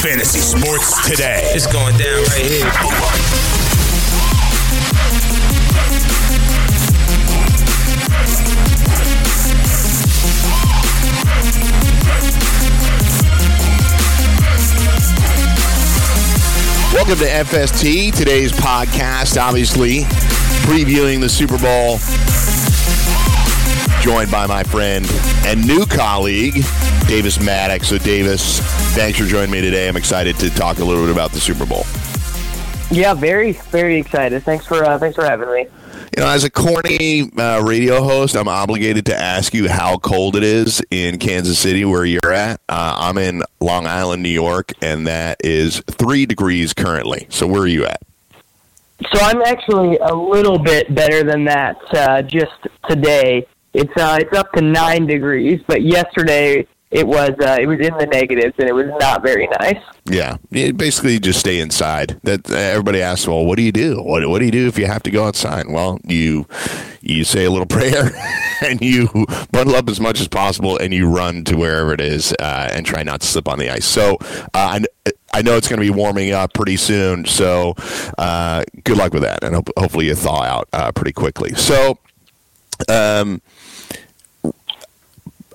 Fantasy Sports Today. It's going down right here. Welcome to FST. Today's podcast, obviously, previewing the Super Bowl. Joined by my friend and new colleague, Davis Mattek. So, Davis, thanks for joining me today. I'm excited to talk a little bit about the Super Bowl. Yeah, very, very excited. Thanks for uh, thanks for having me. You know, as a corny uh, radio host, I'm obligated to ask you how cold it is in Kansas City, where you're at. Uh, I'm in Long Island, New York, and that is three degrees currently. So, where are you at? So I'm actually a little bit better than that. Uh, just today, it's uh, it's up to nine degrees, but yesterday it was uh, it was in the negatives and it was not very nice. Yeah, you basically just stay inside. That everybody asks, well, what do you do? What, what do you do if you have to go outside? Well, you you say a little prayer and you bundle up as much as possible and you run to wherever it is uh, and try not to slip on the ice. So uh, I, I know it's going to be warming up pretty soon. So uh, good luck with that, and hope, hopefully you thaw out uh, pretty quickly. So. Um,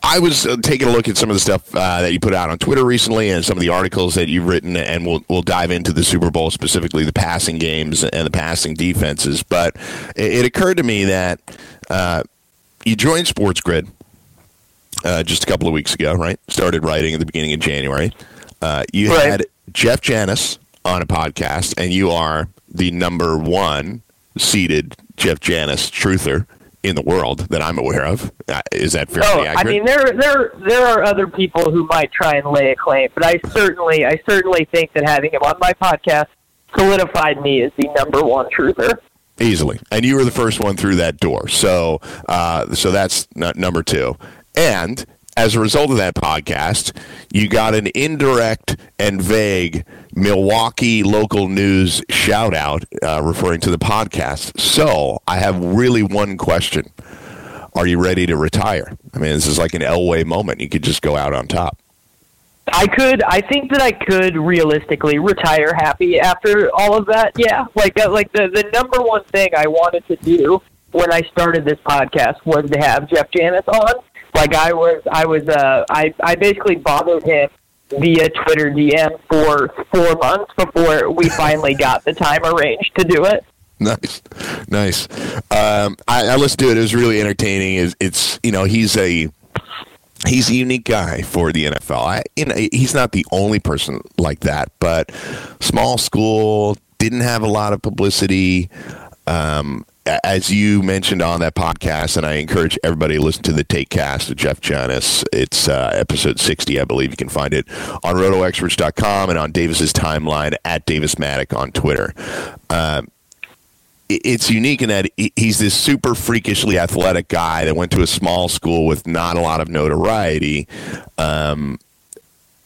I was uh, taking a look at some of the stuff uh, that you put out on Twitter recently, and some of the articles that you've written, and we'll we'll dive into the Super Bowl specifically, the passing games and the passing defenses. But it, it occurred to me that uh, you joined Sports Grid uh, just a couple of weeks ago, right? Started writing at the beginning of January. Uh, you Right. had Jeff Janis on a podcast, and you are the number one seated Jeff Janis truther in the world that I'm aware of. Uh, is that fairly Oh, accurate? I mean there there there are other people who might try and lay a claim, but I certainly I certainly think that having him on my podcast solidified me as the number one truther. easily, and you were the first one through that door. So, uh, so that's number two. And as a result of that podcast, you got an indirect and vague Milwaukee local news shout out uh, referring to the podcast. So, I have really one question: Are you ready to retire? I mean, this is like an Elway moment. You could just go out on top. I could. I think that I could realistically retire happy after all of that. Yeah, like uh, like the the number one thing I wanted to do when I started this podcast was to have Jeff Janis on. Like I was, I was, uh, I I basically bothered him via Twitter DM for four months before we finally got the time arranged to do it. Nice, nice. Um, I, I listened to it. It was really entertaining. It's, it's you know he's a he's a unique guy for the NFL. I, you know, he's not the only person like that, but small school didn't have a lot of publicity. Um, as you mentioned on that podcast, and I encourage everybody to listen to the Taekcast of Jeff Janis. It's uh, episode 60, I believe. You can find it on rotoexperts.com and on Davis's timeline at Davis Mattek on Twitter. Um, it's unique in that he's this super freakishly athletic guy that went to a small school with not a lot of notoriety. Um,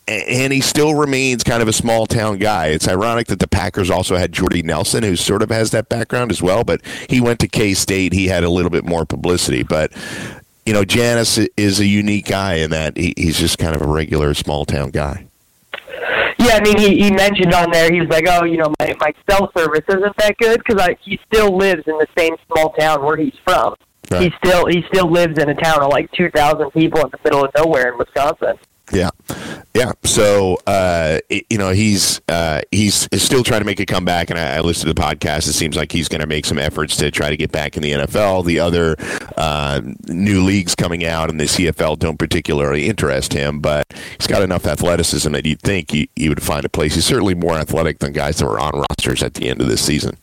and he still remains kind of a small town guy. It's ironic that the Packers also had Jordy Nelson, who sort of has that background as well, but he went to K State. He had a little bit more publicity. But, you know, Janis is a unique guy in that he's just kind of a regular small town guy. Yeah, I mean, he, he mentioned on there, he was like, oh, you know, my, my cell service isn't that good because he still lives in the same small town where he's from. Right. He still he still lives in a town of like two thousand people in the middle of nowhere in Wisconsin. Yeah, yeah. So uh, you know he's uh, he's still trying to make a comeback, and I, I listened to the podcast. It seems like he's going to make some efforts to try to get back in the NFL. The other uh, new leagues coming out in the CFL don't particularly interest him, but he's got enough athleticism that you'd think he, he would find a place. He's certainly more athletic than guys that were on rosters at the end of this season.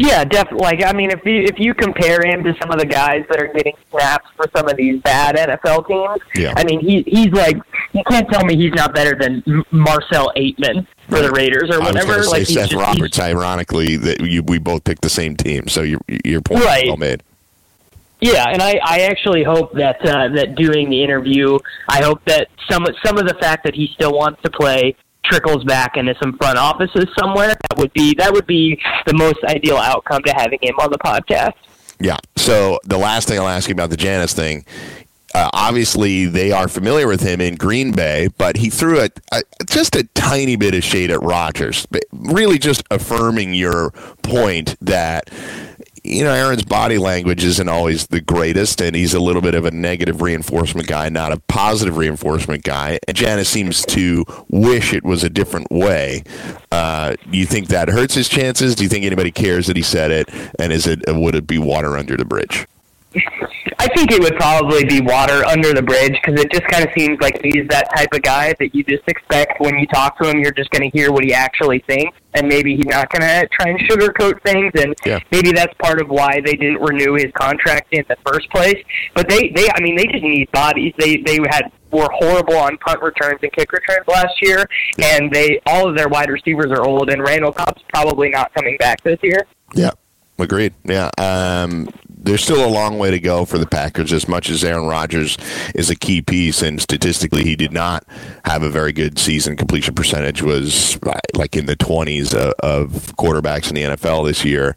Yeah, definitely. Like, I mean, if you if you compare him to some of the guys that are getting snaps for some of these bad NFL teams, Yeah. I mean, he he's like you can't tell me he's not better than Marcell Ateman for the Raiders or I was whatever. going to say like, Seth just- Roberts. Ironically, that you, we both picked the same team, so your your point Right. is well made. Yeah, and I, I actually hope that uh, that doing the interview, I hope that some some of the fact that he still wants to play trickles back into some front offices somewhere. That would be that would be the most ideal outcome to having him on the podcast. Yeah. So the last thing I'll ask you about the Janis thing, Uh, obviously, they are familiar with him in Green Bay, but he threw a, a, just a tiny bit of shade at Rodgers, really just affirming your point that you know, Aaron's body language isn't always the greatest, and he's a little bit of a negative reinforcement guy, not a positive reinforcement guy. And Janis seems to wish it was a different way. Uh, do you think that hurts his chances? Do you think anybody cares that he said it? And is it would it be water under the bridge? I think it would probably be water under the bridge because it just kind of seems like he's that type of guy that you just expect when you talk to him, you're just going to hear what he actually thinks, and maybe he's not going to try and sugarcoat things, and yeah. maybe that's part of why they didn't renew his contract in the first place. But they, they, I mean, they just need bodies. They, they had were horrible on punt returns and kick returns last year, and they all of their wide receivers are old, and Randall Cobb's probably not coming back this year. Yeah. Agreed. Yeah. Um, there's still a long way to go for the Packers. As much as Aaron Rodgers is a key piece, and statistically he did not have a very good season. Completion percentage was like in the 20s uh, of quarterbacks in the NFL this year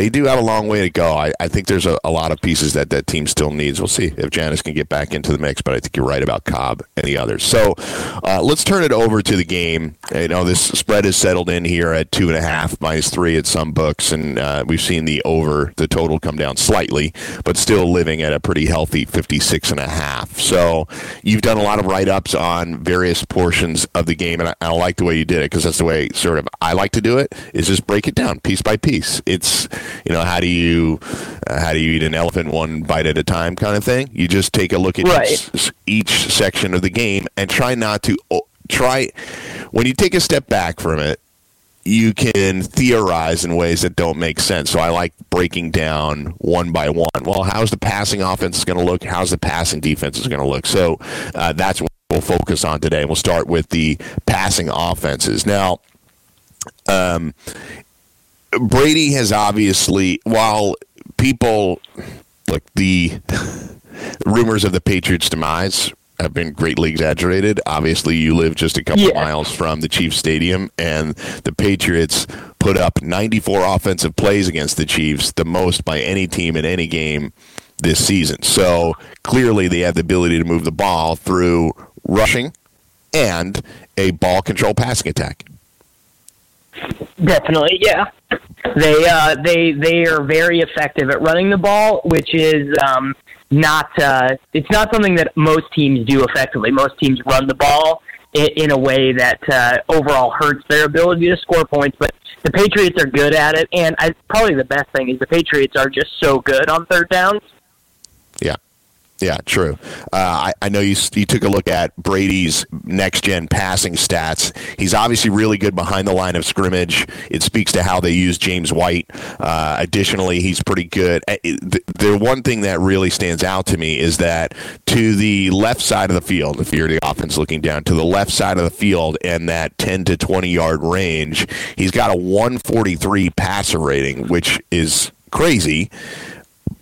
they do have a long way to go. I, I think there's a, a, lot of pieces that that team still needs. We'll see if Janis can get back into the mix, but I think you're right about Cobb and the others. So uh, let's turn it over to the game. You know, this spread is settled in here at two and a half, minus three at some books, and uh, we've seen the over, the total come down slightly, but still living at a pretty healthy 56 and a half. So you've done a lot of write-ups on various portions of the game, and I, I like the way you did it because that's the way sort of I like to do it, is just break it down piece by piece. It's you know, how do you uh, how do you eat an elephant one bite at a time kind of thing. You just take a look at right. each, each section of the game and try not to try when you take a step back from it you can theorize in ways that don't make sense. So I like breaking down one by one. Well, how's the passing offense going to look? How's the passing defense is going to look? So uh, that's what we'll focus on today. We'll start with the passing offenses. Now, um, Brady has obviously, while people like the rumors of the Patriots' demise have been greatly exaggerated. Obviously, you live just a couple yeah. miles from the Chiefs Stadium, and the Patriots put up 94 offensive plays against the Chiefs, the most by any team in any game this season. So clearly, they have the ability to move the ball through rushing and a ball control passing attack. Definitely, yeah. They uh, they they are very effective at running the ball, which is um, not uh, it's not something that most teams do effectively. Most teams run the ball in, in a way that uh, overall hurts their ability to score points, but the Patriots are good at it. And I, probably the best thing is the Patriots are just so good on third downs. Yeah. True. Uh, I, I, know you, you took a look at Brady's next gen passing stats. He's obviously really good behind the line of scrimmage. It speaks to how they use James White. Uh, additionally, he's pretty good. Uh, the, the one thing that really stands out to me is that to the left side of the field, if you're the offense looking down, to the left side of the field and that 10 to 20 yard range, he's got a 143 passer rating, which is crazy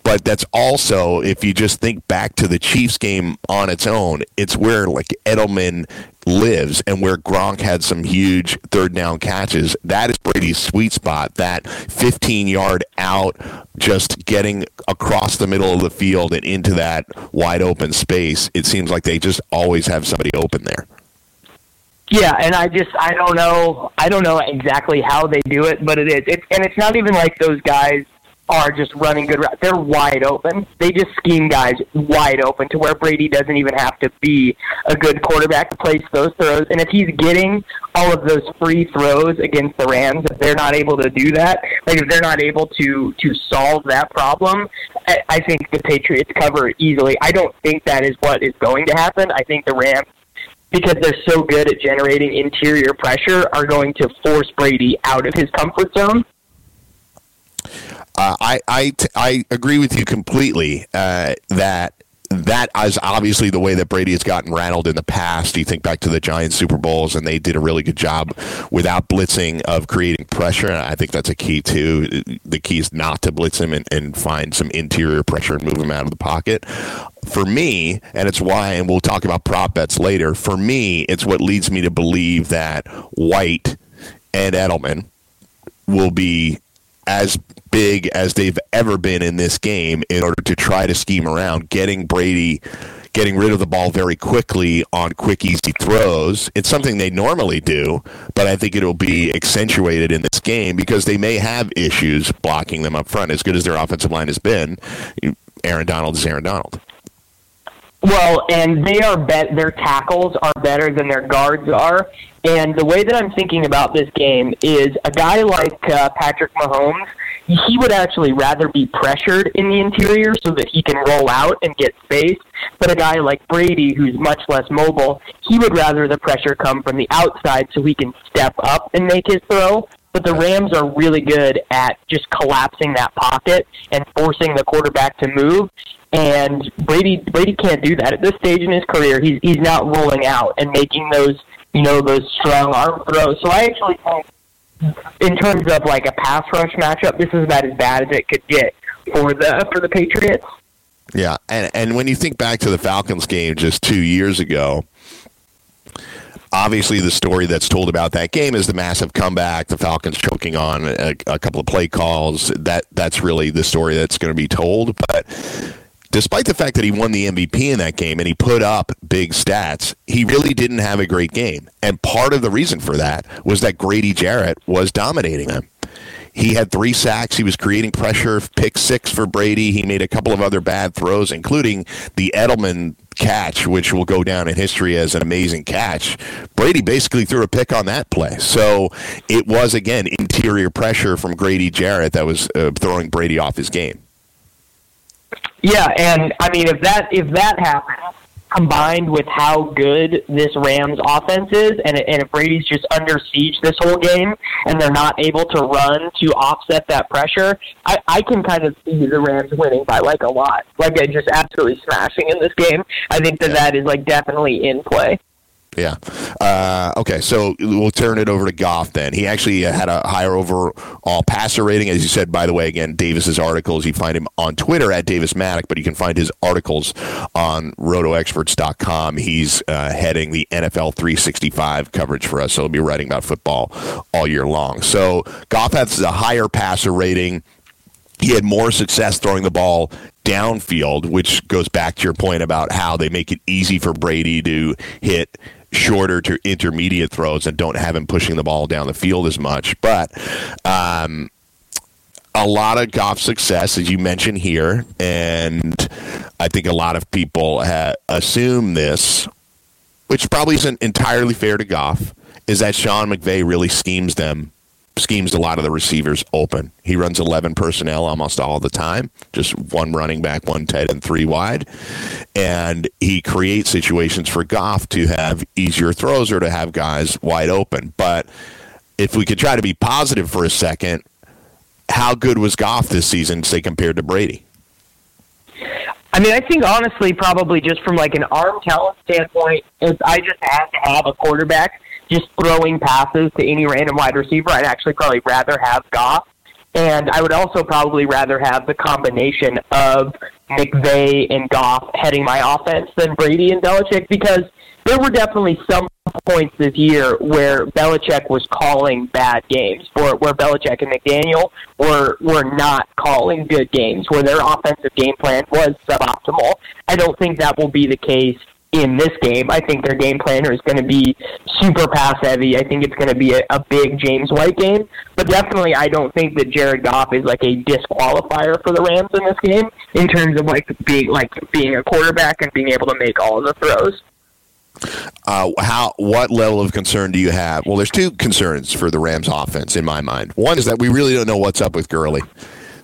but that's also if you just think back to the Chiefs game on its own, it's where like Edelman lives and where Gronk had some huge third down catches. That is Brady's sweet spot. That 15 yard out, just getting across the middle of the field and into that wide open space. It seems like they just always have somebody open there. Yeah, and I just I don't know I don't know exactly how they do it, but it is. It's and it's not even like those guys are just running good routes. They're wide open. They just scheme guys wide open to where Brady doesn't even have to be a good quarterback to place those throws. And if he's getting all of those free throws against the Rams, if they're not able to do that, like if they're not able to to solve that problem, I, I think the Patriots cover easily. I don't think that is what is going to happen. I think the Rams because they're so good at generating interior pressure, are going to force Brady out of his comfort zone. Uh, I, I, t- I agree with you completely uh, that that is obviously the way that Brady has gotten rattled in the past. You think back to the Giants Super Bowls, and they did a really good job without blitzing of creating pressure. And I think that's a key too. The key is not to blitz him and, and find some interior pressure and move him out of the pocket. For me, and it's why, and we'll talk about prop bets later. For me, it's what leads me to believe that White and Edelman will be as big as they've ever been in this game in order to try to scheme around getting Brady getting rid of the ball very quickly on quick, easy throws. It's something they normally do, but I think it'll be accentuated in this game because they may have issues blocking them up front. As good as their offensive line has been, Aaron Donald is Aaron Donald. Well, and they are bet their tackles are better than their guards are. And the way that I'm thinking about this game is a guy like uh, Patrick Mahomes he would actually rather be pressured in the interior so that he can roll out and get space. But a guy like Brady, who's much less mobile, he would rather the pressure come from the outside so he can step up and make his throw. But the Rams are really good at just collapsing that pocket and forcing the quarterback to move. And Brady Brady can't do that at this stage in his career. He's he's not rolling out and making those you know those strong arm throws. So I actually think in terms of like a pass rush matchup, this is about as bad as it could get for the for the Patriots. Yeah, and and when you think back to the Falcons game just two years ago, obviously the story that's told about that game is the massive comeback, the Falcons choking on a, a couple of play calls. That that's really the story that's going to be told, but despite the fact that he won the MVP in that game and he put up big stats, he really didn't have a great game. And part of the reason for that was that Grady Jarrett was dominating him. He had three sacks. He was creating pressure, pick six for Brady. He made a couple of other bad throws, including the Edelman catch, which will go down in history as an amazing catch. Brady basically threw a pick on that play. So it was, again, interior pressure from Grady Jarrett that was uh, throwing Brady off his game. Yeah, and I mean if that if that happens, combined with how good this Rams offense is, and, and if Brady's just under siege this whole game, and they're not able to run to offset that pressure, I, I can kind of see the Rams winning by like a lot, like just absolutely smashing in this game. I think that that is like definitely in play. Yeah. Uh, okay, so we'll turn it over to Goff then. He actually had a higher overall passer rating, as you said. By the way, again, Davis's articles. You find him on Twitter at Davis Mattek, but you can find his articles on RotoExperts.com. He's uh, heading the NFL 365 coverage for us, so he'll be writing about football all year long. So Goff has a higher passer rating he had more success throwing the ball downfield, which goes back to your point about how they make it easy for Brady to hit shorter to intermediate throws and don't have him pushing the ball down the field as much. But um, a lot of Goff success, as you mentioned here, and I think a lot of people ha- assume this, which probably isn't entirely fair to Goff, is that Sean McVay really schemes them schemes a lot of the receivers open. He runs 11 personnel almost all the time, just one running back, one tight, and three wide. And he creates situations for Goff to have easier throws or to have guys wide open. But if we could try to be positive for a second, how good was Goff this season, say, compared to Brady? I mean, I think honestly, probably just from like an arm talent standpoint, I just have to have a quarterback just throwing passes to any random wide receiver, I'd actually probably rather have Goff. And I would also probably rather have the combination of McVay and Goff heading my offense than Brady and Belichick because there were definitely some points this year where Belichick was calling bad games, where, where Belichick and McDaniel were were not calling good games, where their offensive game plan was suboptimal. I don't think that will be the case in this game. I think their game planner is going to be super pass heavy. I think it's going to be a, a big James White game. But definitely, I don't think that Jared Goff is like a disqualifier for the Rams in this game in terms of like being like being a quarterback and being able to make all of the throws. Uh, how what level of concern do you have? Well, there's two concerns for the Rams offense in my mind. One is that we really don't know what's up with Gurley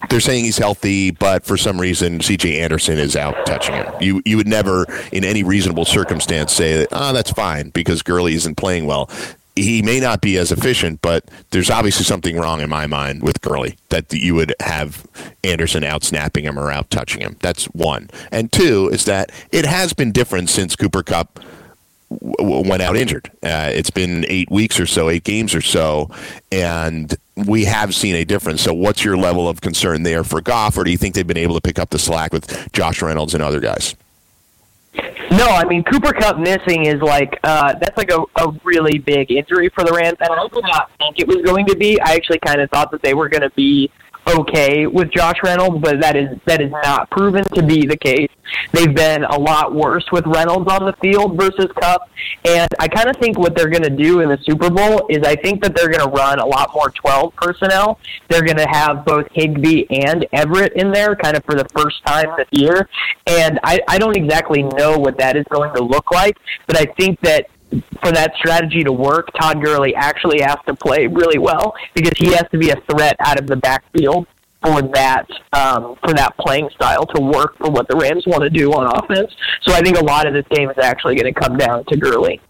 they're saying he's healthy, but for some reason C.J. Anderson is out touching him. You you would never, in any reasonable circumstance, say that oh that's fine because Gurley isn't playing well. He may not be as efficient, but there's obviously something wrong in my mind with Gurley that you would have Anderson out snapping him or out touching him. That's one. And two is that it has been different since Cooper Kupp went out injured. Uh, it's been eight weeks or so, eight games or so, and we have seen a difference. So, what's your level of concern there for Goff, or do you think they've been able to pick up the slack with Josh Reynolds and other guys? No, I mean Cooper Kupp missing is like uh, that's like a, a really big injury for the Rams, and I did not think it was going to be. I actually kind of thought that they were going to be okay with Josh Reynolds, but that is that is not proven to be the case. They've been a lot worse with Reynolds on the field versus Kupp, and I kind of think what they're going to do in the Super Bowl is I think that they're going to run a lot more 12 personnel. They're going to have both Higbee and Everett in there, kind of for the first time this year, and I, I don't exactly know what that is going to look like, but I think that for that strategy to work, Todd Gurley actually has to play really well because he has to be a threat out of the backfield for that um, for that playing style to work for what the Rams want to do on offense. So I think a lot of this game is actually going to come down to Gurley.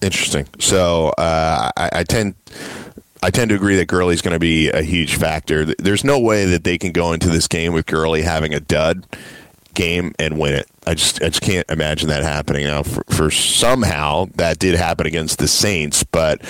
Interesting. So uh, I, I tend. I tend to agree that Gurley's going to be a huge factor. There's no way that they can go into this game with Gurley having a dud game and win it. I just I just can't imagine that happening now. For, for somehow that did happen against the Saints, but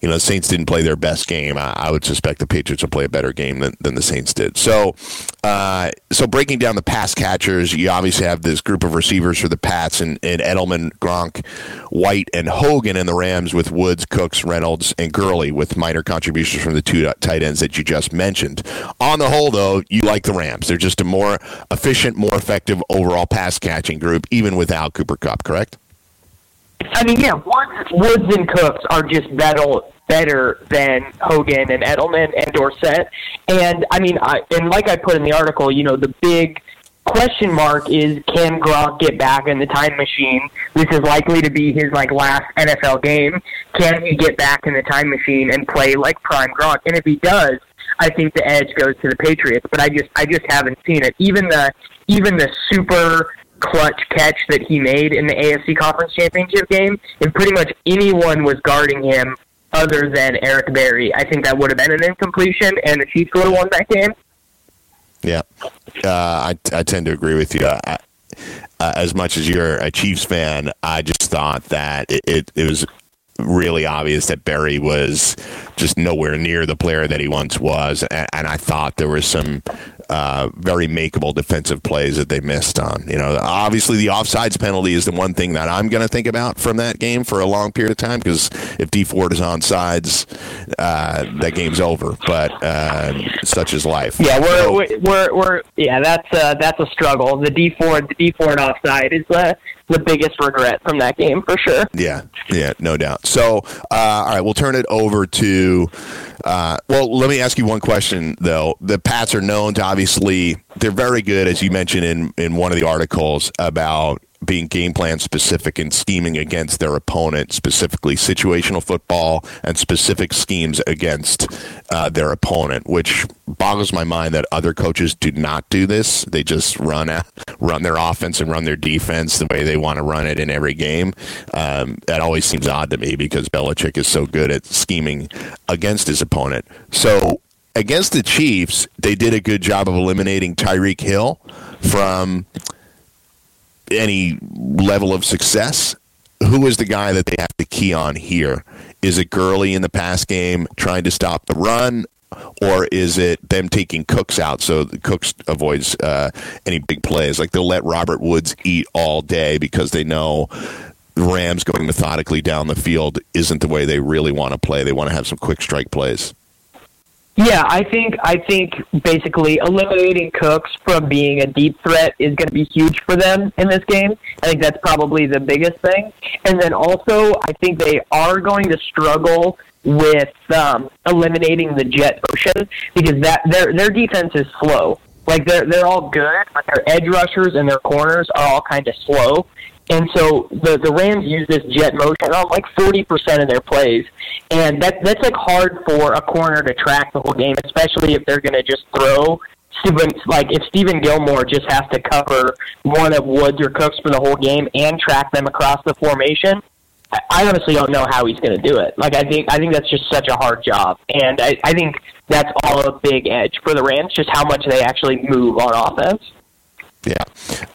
you know, the Saints didn't play their best game. I, I, would suspect the Patriots will play a better game than, than the Saints did. So, uh, so breaking down the pass catchers, you obviously have this group of receivers for the Pats and, and Edelman, Gronk, White, and Hogan in the Rams with Woods, Cooks, Reynolds, and Gurley with minor contributions from the two tight ends that you just mentioned. On the whole, though, you like the Rams. They're just a more efficient, more effective overall pass catching group, even without Cooper Kupp, correct? I mean, yeah, Woods, Woods and Cooks are just better better than Hogan and Edelman and Dorsett. And I mean, I and like I put in the article, you know, the big question mark is can Gronk get back in the time machine? This is likely to be his like last NFL game. Can he get back in the time machine and play like prime Gronk? And if he does, I think the edge goes to the Patriots. But I just I just haven't seen it. Even the even the super clutch catch that he made in the AFC Conference Championship game, if pretty much anyone was guarding him other than Eric Berry, I think that would have been an incompletion, and the Chiefs would have won that game. Yeah, uh, I, I tend to agree with you. I, uh, as much as you're a Chiefs fan, I just thought that it, it, it was really obvious that Berry was just nowhere near the player that he once was, and, and I thought there was some uh, very makeable defensive plays that they missed on. You know, obviously the offsides penalty is the one thing that I'm going to think about from that game for a long period of time because if Dee Ford is on sides, uh, that game's over. But uh, such is life. Yeah, we're so, we're, we're yeah, that's uh, that's a struggle. The Dee Ford the Dee Ford offside is the biggest regret from that game for sure. Yeah, yeah, no doubt. So, uh, all right, we'll turn it over to. Uh, well, let me ask you one question though. The Pats are known to obviously they're very good, as you mentioned in in one of the articles about being game plan specific and scheming against their opponent, specifically situational football and specific schemes against uh, their opponent, which boggles my mind that other coaches do not do this. They just run run their offense and run their defense the way they want to run it in every game. Um, that always seems odd to me because Belichick is so good at scheming against his opponent. So against the Chiefs, they did a good job of eliminating Tyreek Hill from any level of success, who is the guy that they have to key on here? Is it Gurley in the pass game trying to stop the run, or is it them taking Cooks out so Cooks avoids uh, any big plays? Like they'll let Robert Woods eat all day because they know Rams going methodically down the field isn't the way they really want to play. They want to have some quick strike plays. Yeah, I think I think basically eliminating Cooks from being a deep threat is going to be huge for them in this game. I think that's probably the biggest thing. And then also, I think they are going to struggle with um, eliminating the jet motion because that their their defense is slow. Like they're they're all good, but their edge rushers and their corners are all kind of slow. And so the the Rams use this jet motion on like forty percent of their plays, and that that's like hard for a corner to track the whole game, especially if they're going to just throw. Stephon, like if Stephon Gilmore just has to cover one of Woods or Cooks for the whole game and track them across the formation, I honestly don't know how he's going to do it. Like I think I think that's just such a hard job, and I, I think that's all a big edge for the Rams, just how much they actually move on offense. Yeah,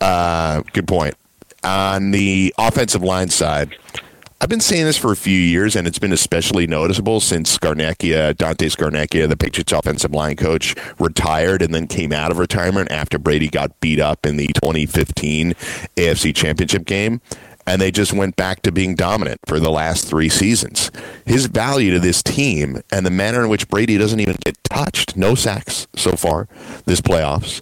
uh, good point on the offensive line side, I've been saying this for a few years, and it's been especially noticeable since Scarnecchia, Dante Scarnecchia, the Patriots offensive line coach, retired and then came out of retirement after Brady got beat up in the 2015 AFC Championship game. And they just went back to being dominant for the last three seasons. his value to this team and the manner in which Brady doesn't even get touched, no sacks so far this playoffs,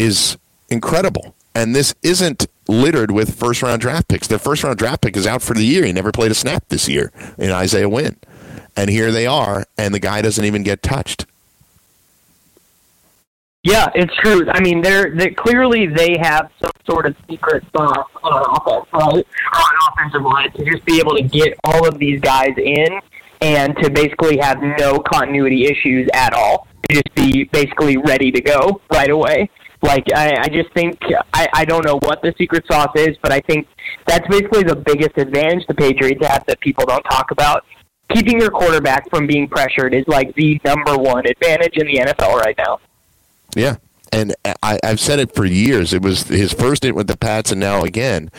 is incredible. And this isn't littered with first round draft picks. Their first round draft pick is out for the year. He never played a snap this year in Isaiah Wynn. And here they are, and the guy doesn't even get touched. Yeah, it's true. I mean, they're, they clearly they have some sort of secret sauce on offense, right? On offensive line to just be able to get all of these guys in and to basically have no continuity issues at all. To just be basically ready to go right away. Like I, I just think I, I don't know what the secret sauce is, but I think that's basically the biggest advantage the Patriots have that people don't talk about. Keeping your quarterback from being pressured is like the number one advantage in the NFL right now. Yeah. And I, I've said it for years. It was his first hit with the Pats, and now again.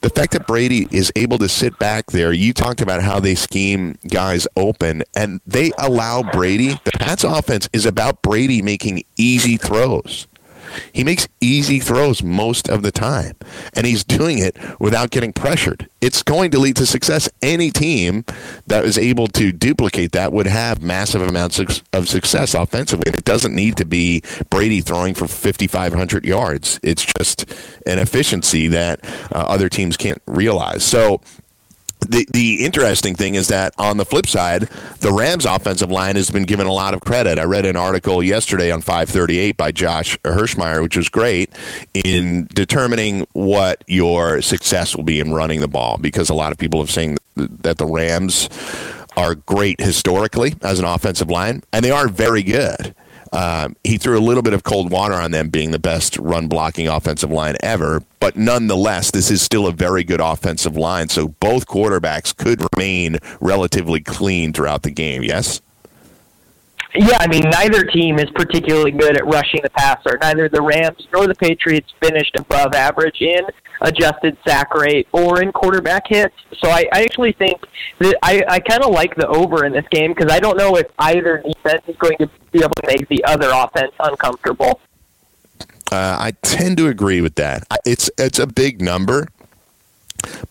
The fact that Brady is able to sit back there, you talked about how they scheme guys open, and they allow Brady. The Pats offense is about Brady making easy throws. He makes easy throws most of the time, and he's doing it without getting pressured. It's going to lead to success. Any team that is able to duplicate that would have massive amounts of success offensively. It doesn't need to be Brady throwing for 5,500 yards. It's just an efficiency that uh, other teams can't realize. So the the interesting thing is that on the flip side, the Rams offensive line has been given a lot of credit. I read an article yesterday on 538 by Josh Hermsmeyer, which was great in determining what your success will be in running the ball because a lot of people have saying that the Rams are great historically as an offensive line and they are very good. Um, he threw a little bit of cold water on them being the best run blocking offensive line ever, but nonetheless, this is still a very good offensive line. So both quarterbacks could remain relatively clean throughout the game. Yes. Yeah, I mean, neither team is particularly good at rushing the passer. Neither the Rams nor the Patriots finished above average in adjusted sack rate or in quarterback hits. So I, I actually think that I, I kind of like the over in this game because I don't know if either defense is going to be able to make the other offense uncomfortable. Uh, I tend to agree with that. It's it's a big number,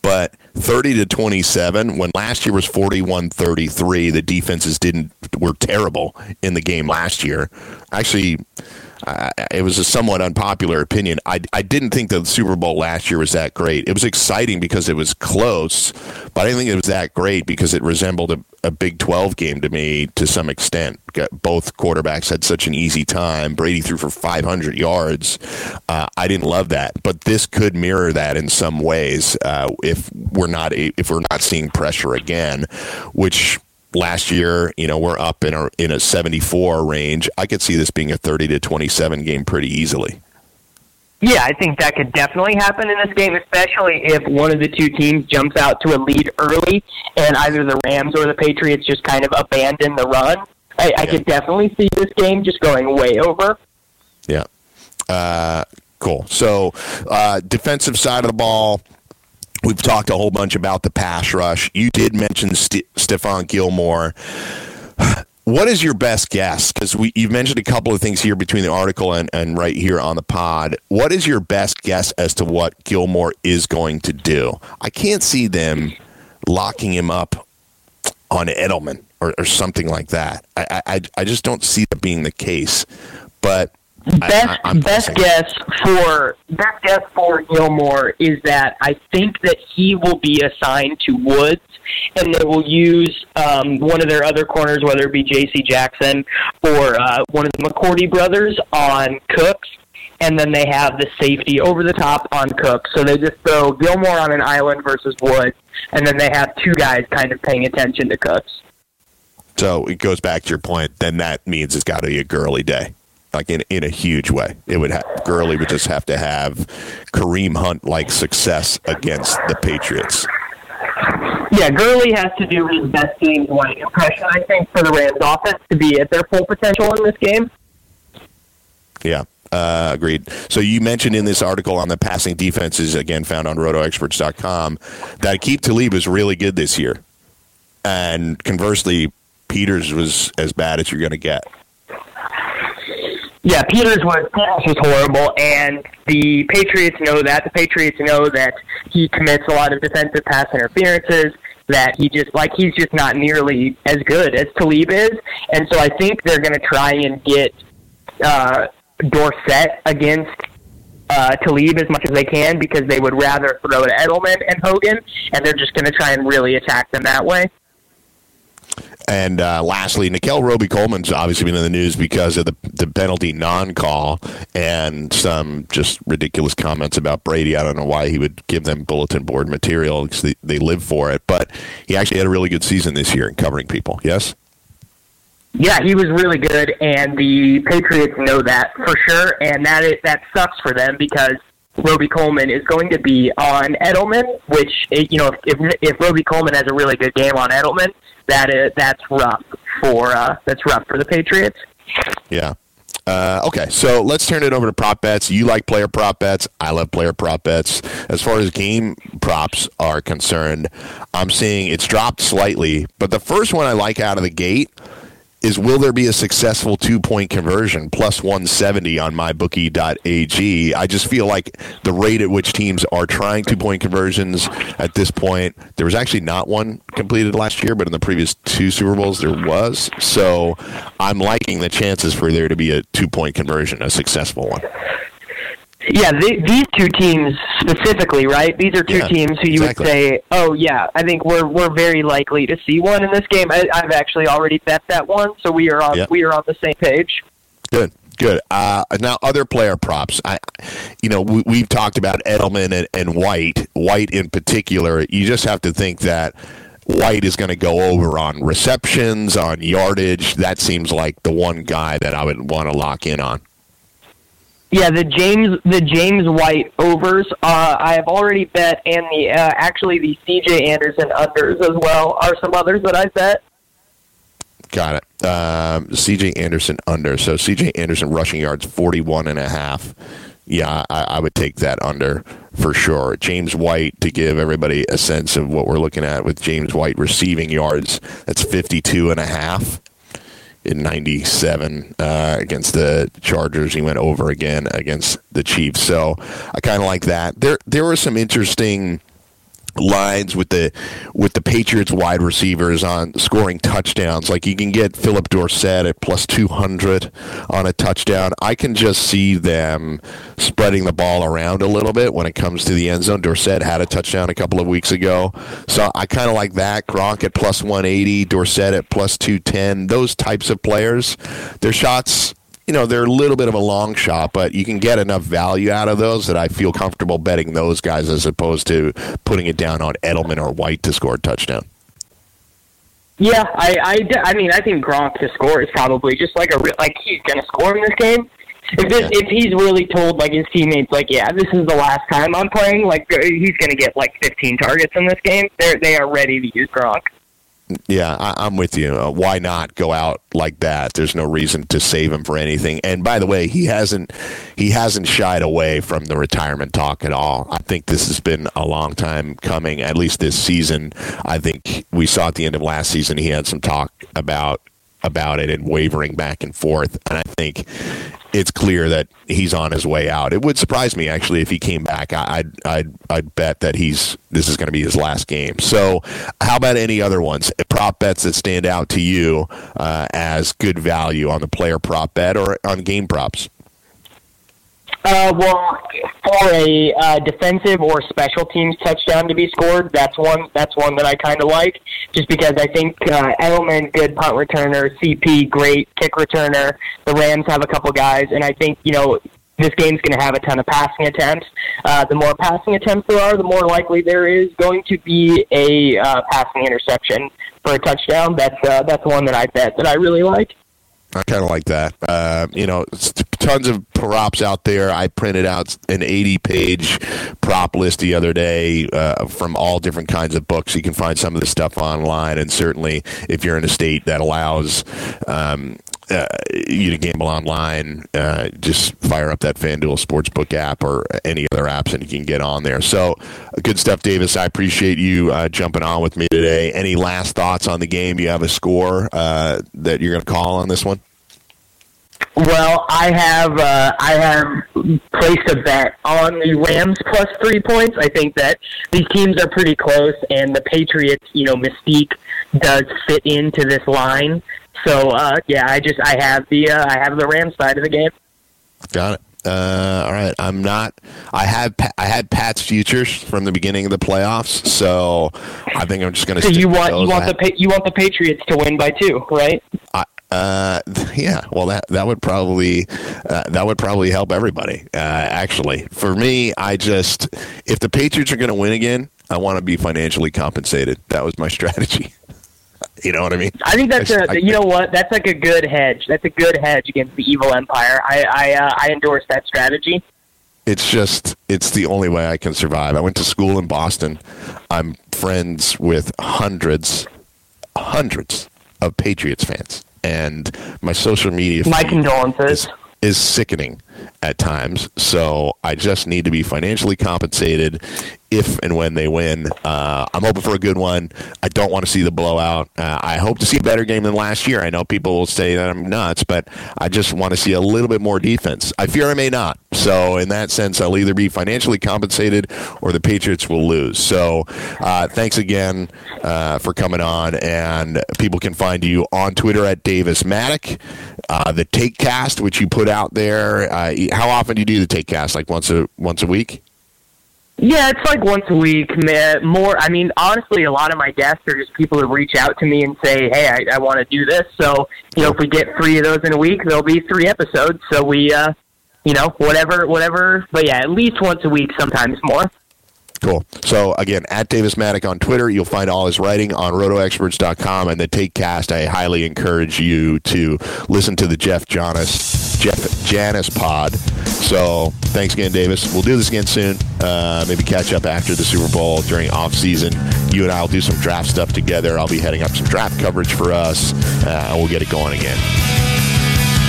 but 30 to 27 when last year was 41-33 the defenses didn't were terrible in the game last year actually uh, it was a somewhat unpopular opinion. I, I didn't think the Super Bowl last year was that great. It was exciting because it was close, but I didn't think it was that great because it resembled a, a Big 12 game to me to some extent. Both quarterbacks had such an easy time. Brady threw for 500 yards. Uh, I didn't love that, but this could mirror that in some ways uh, if we're not if we're not seeing pressure again, which last year, you know, we're up in a in a 74 range. I could see this being a 30 to 27 game pretty easily. Yeah, I think that could definitely happen in this game, especially if one of the two teams jumps out to a lead early and either the Rams or the Patriots just kind of abandon the run. I, I yeah. could definitely see this game just going way over. Yeah. Uh, cool. So, uh, defensive side of the ball, We've talked a whole bunch about the pass rush. You did mention St- Stephon Gilmore. What is your best guess? Because we you've mentioned a couple of things here between the article and, and right here on the pod. What is your best guess as to what Gilmore is going to do? I can't see them locking him up on Edelman or, or something like that. I, I, I just don't see that being the case. But best I, best guess for best guess for Gilmore is that I think that he will be assigned to Woods, and they will use um, one of their other corners, whether it be J.C. Jackson or uh, one of the McCourty brothers, on Cooks, and then they have the safety over the top on Cooks. So they just throw Gilmore on an island versus Woods, and then they have two guys kind of paying attention to Cooks. So it goes back to your point. Then that means it's got to be a Gurley day like in in a huge way. It would have Gurley would just have to have Kareem Hunt like success against the Patriots. Yeah, Gurley has to do his best James White impression, I think, for the Rams offense to be at their full potential in this game. Yeah. Uh, agreed. So you mentioned in this article on the passing defenses, again found on rotoexperts.com, that Aqib Talib was really good this year. And conversely, Peters was as bad as you're going to get. Yeah, Peters was Peters was horrible, and the Patriots know that. The Patriots know that he commits a lot of defensive pass interferences. that he just like he's just not nearly as good as Talib is, and so I think they're going to try and get uh, Dorsett against uh, Talib as much as they can because they would rather throw to Edelman and Hogan, and they're just going to try and really attack them that way. And uh, lastly, Nickell Robey Coleman's obviously been in the news because of the the penalty non call and some just ridiculous comments about Brady. I don't know why he would give them bulletin board material because they, they live for it. But he actually had a really good season this year in covering people. Yes? Yeah, he was really good, and the Patriots know that for sure, and that is, that sucks for them because Robey Coleman is going to be on Edelman, which you know if if, if Robey Coleman has a really good game on Edelman, that is that's rough for uh, that's rough for the Patriots. Yeah. Uh, okay, so let's turn it over to prop bets. You like player prop bets. I love player prop bets. As far as game props are concerned, I'm seeing it's dropped slightly, but the first one I like out of the gate is will there be a successful two point conversion plus 170 on mybookie.ag? I just feel like the rate at which teams are trying two point conversions at this point, there was actually not one completed last year, but in the previous two Super Bowls there was. So I'm liking the chances for there to be a two point conversion, a successful one. Yeah, they, these two teams specifically, right? These are two Yeah, teams who you exactly. would say, "Oh yeah, I think we're we're very likely to see one in this game." I, I've actually already bet that one, so we are on Yeah. we are on the same page. Good, good. Uh, now, other player props. I, you know, we, we've talked about Edelman and, and White. White in particular, you just have to think that White is going to go over on receptions, on yardage. That seems like the one guy that I would want to lock in on. Yeah, the James the James White overs. Uh, I have already bet, and the uh, actually the C.J. Anderson unders as well are some others that I bet. Got it. Um, C.J. Anderson under. So C.J. Anderson rushing yards 41 and a half. Yeah, I, I would take that under for sure. James White to give everybody a sense of what we're looking at with James White receiving yards. That's 52 and a half in 97 uh, against the Chargers. He went over again against the Chiefs. So I kind of like that. There there were some interesting lines with the with the Patriots wide receivers on scoring touchdowns. Like you can get Philip Dorsett at plus 200 on a touchdown. I can just see them spreading the ball around a little bit when it comes to the end zone. Dorsett had a touchdown a couple of weeks ago. So I kind of like that. Gronk at plus 180, Dorsett at plus 210. Those types of players, their shots you know, they're a little bit of a long shot, but you can get enough value out of those that I feel comfortable betting those guys as opposed to putting it down on Edelman or White to score a touchdown. Yeah, I, I, I mean, I think Gronk to score is probably just like a like he's going to score in this game. If this, Yeah. if he's really told like his teammates like, yeah, this is the last time I'm playing, like uh, he's going to get like 15 targets in this game. They they are ready to use Gronk. Yeah, I, I'm with you. Uh, why not go out like that? There's no reason to save him for anything. And by the way, he hasn't he hasn't shied away from the retirement talk at all. I think this has been a long time coming. At least this season, I think we saw at the end of last season he had some talk about about it and wavering back and forth. And I think it's clear that he's on his way out. It would surprise me actually if he came back. I- I'd I'd I'd bet that he's this is going to be his last game. So, how about any other ones? Prop bets that stand out to you uh, as good value on the player prop bet or on game props? Uh, well, for a uh, defensive or special teams touchdown to be scored, that's one. That's one that I kind of like, just because I think uh, Edelman, good punt returner, CP, great kick returner. The Rams have a couple guys, and I think you know this game's going to have a ton of passing attempts. Uh, the more passing attempts there are, the more likely there is going to be a uh, passing interception for a touchdown. That's uh, that's one that I bet that I really like. I kind of like that. Uh, you know, tons of props out there. I printed out an 80 page prop list the other day uh, from all different kinds of books. You can find some of this stuff online, and certainly if you're in a state that allows. Um, uh, you to gamble online, uh, just fire up that FanDuel Sportsbook app or any other apps and you can get on there. So, good stuff, Davis. I appreciate you uh, jumping on with me today. Any last thoughts on the game? You have a score uh, that you're going to call on this one? Well, I have uh, I have placed a bet on the Rams plus three points. I think that these teams are pretty close, and the Patriots, you know, mystique does fit into this line. So uh, yeah, I just I have the uh, I have the Rams side of the game. Got it. Uh, all right, I'm not. I had I had Pat's futures from the beginning of the playoffs, so I think I'm just going to. So you want you want the pa- you want the Patriots to win by two, right? I, uh, yeah. Well, that that would probably uh, that would probably help everybody. Uh, actually, for me, I just if the Patriots are going to win again, I want to be financially compensated. That was my strategy. You know what I mean? I think that's I- a I- you know what that's like a good hedge. That's a good hedge against the evil empire. I I uh, I endorse that strategy. it's just it's the only way I can survive. I went to school in Boston. I'm friends with hundreds, hundreds of Patriots fans, and my social media My condolences. is, is sickening at times. So I just need to be financially compensated if and when they win. Uh, I'm hoping for a good one. I don't want to see the blowout. Uh, I hope to see a better game than last year. I know people will say that I'm nuts, but I just want to see a little bit more defense. I fear I may not. So in that sense, I'll either be financially compensated or the Patriots will lose. So uh, thanks again uh, for coming on, and people can find you on Twitter at Davis Mattek. Uh, the Taekcast, which you put out there. Uh, how often do you do the Taekcast? Like once a once a week? Yeah, it's like once a week. More, I mean, honestly, a lot of my guests are just people who reach out to me and say, "Hey, I, I want to do this." So, you know, if we get three of those in a week, there'll be three episodes. So we, uh, you know, whatever, whatever. But yeah, at least once a week, sometimes more. Cool. So again, at Davis Mattek on Twitter, you'll find all his writing on rotoexperts.com and the Taekcast. I highly encourage you to listen to the Jeff Janis Jeff Janis pod. So thanks again, Davis. We'll do this again soon. Uh, maybe catch up after the Super Bowl during off season. You and I will do some draft stuff together. I'll be heading up some draft coverage for us, uh, and we'll get it going again.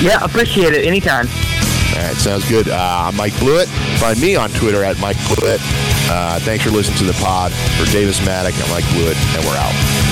Yeah, appreciate it. Anytime. All right, sounds good. Uh, I'm Mike Blewitt. Find me on Twitter at Mike Blewitt. Uh, thanks for listening to the pod. For Davis Mattek, I'm Mike Blewitt, and we're out.